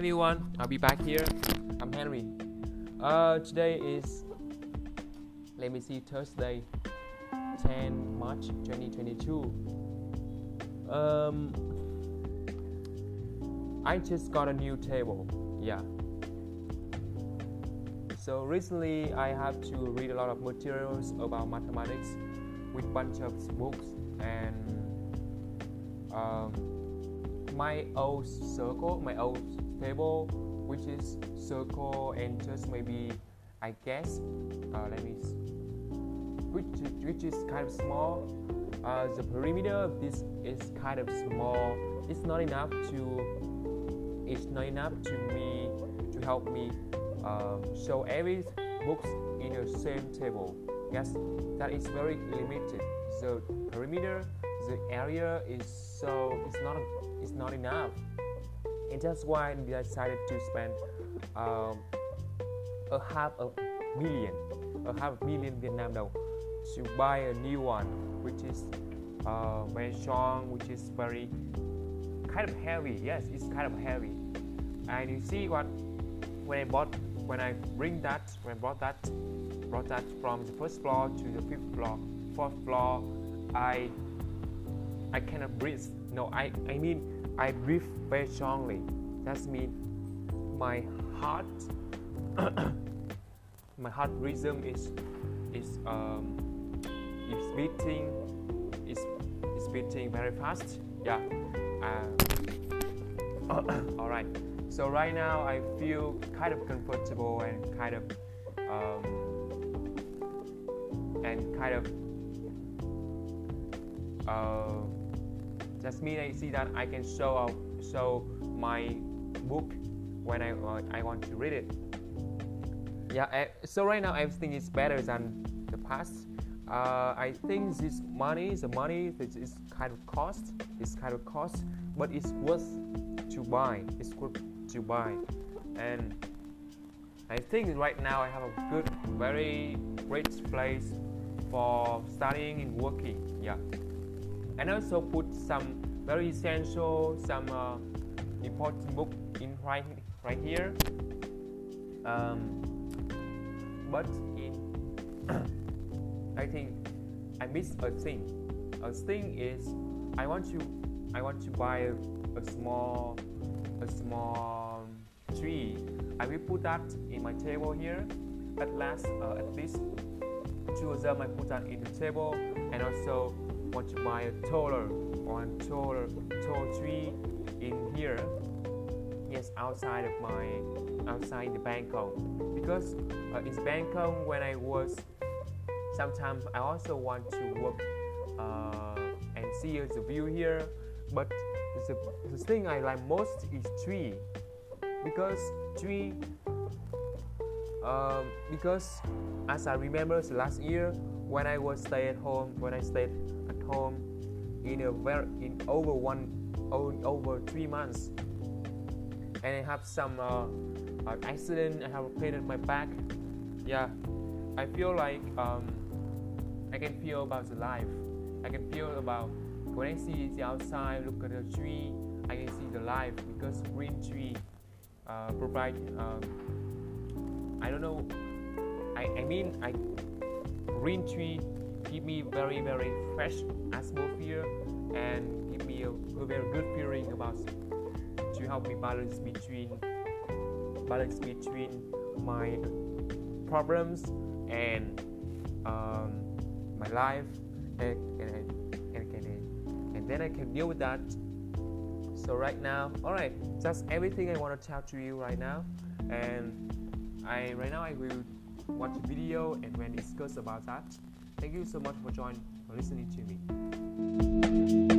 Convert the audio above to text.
everyone, I'll be back here. I'm Henry. Uh, today is, let me see, Thursday, 10 March 2022. Um, I just got a new table. Yeah. So recently, I have to read a lot of materials about mathematics with bunch of books and um, my old circle, my old table, which is circle and just maybe I guess, uh, let me, which which is kind of small. Uh, the perimeter of this is kind of small. It's not enough to. It's not enough to me to help me um, show every books in the same table. Yes, that is very limited. The perimeter, the area is so it's not it's not enough and that's why we decided to spend um, a half a million a half million Vietnam đồng to buy a new one which is uh, very strong which is very kind of heavy. Yes it's kind of heavy. And you see what when I bought when I bring that when I brought that brought that from the first floor to the fifth floor fourth floor I I cannot breathe. No I I mean I breathe very strongly. That means my heart, my heart rhythm is is um, is beating is is beating very fast. Yeah. Uh, all right. So right now I feel kind of comfortable and kind of um, and kind of. Uh, that means I see that I can show show my book when I uh, I want to read it. Yeah, I, so right now everything is better than the past. Uh, I think this money, the money this is kind of cost, it's kind of cost, but it's worth to buy. It's worth to buy, and I think right now I have a good, very great place for studying and working. Yeah and also put some very essential, some uh, important book in right right here. Um, but in I think I missed a thing. A thing is I want to I want to buy a, a small a small tree. I will put that in my table here. At last, uh, at least two of them I put that in the table, and also want to buy a taller one taller tall tree in here. Yes outside of my outside the Bangkok because uh, in Bangkok when I was sometimes I also want to work uh, and see the view here. But the, the thing I like most is tree. Because tree um, because as I remember last year when I was stay at home when I stayed home in a very in over one over three months. And I have some uh, accident I have painted my back. Yeah I feel like um, I can feel about the life. I can feel about when I see the outside look at the tree I can see the life because green tree uh, provide um, I don't know I, I mean I green tree give me very very fresh atmosphere and give me a, a very good feeling about to help me balance between balance between my problems and um, my life and, and, and, and, and then I can deal with that. So right now all right that's everything I want to tell to you right now. And I right now I will watch a video and when discuss about that Thank you so much for joining listening to me.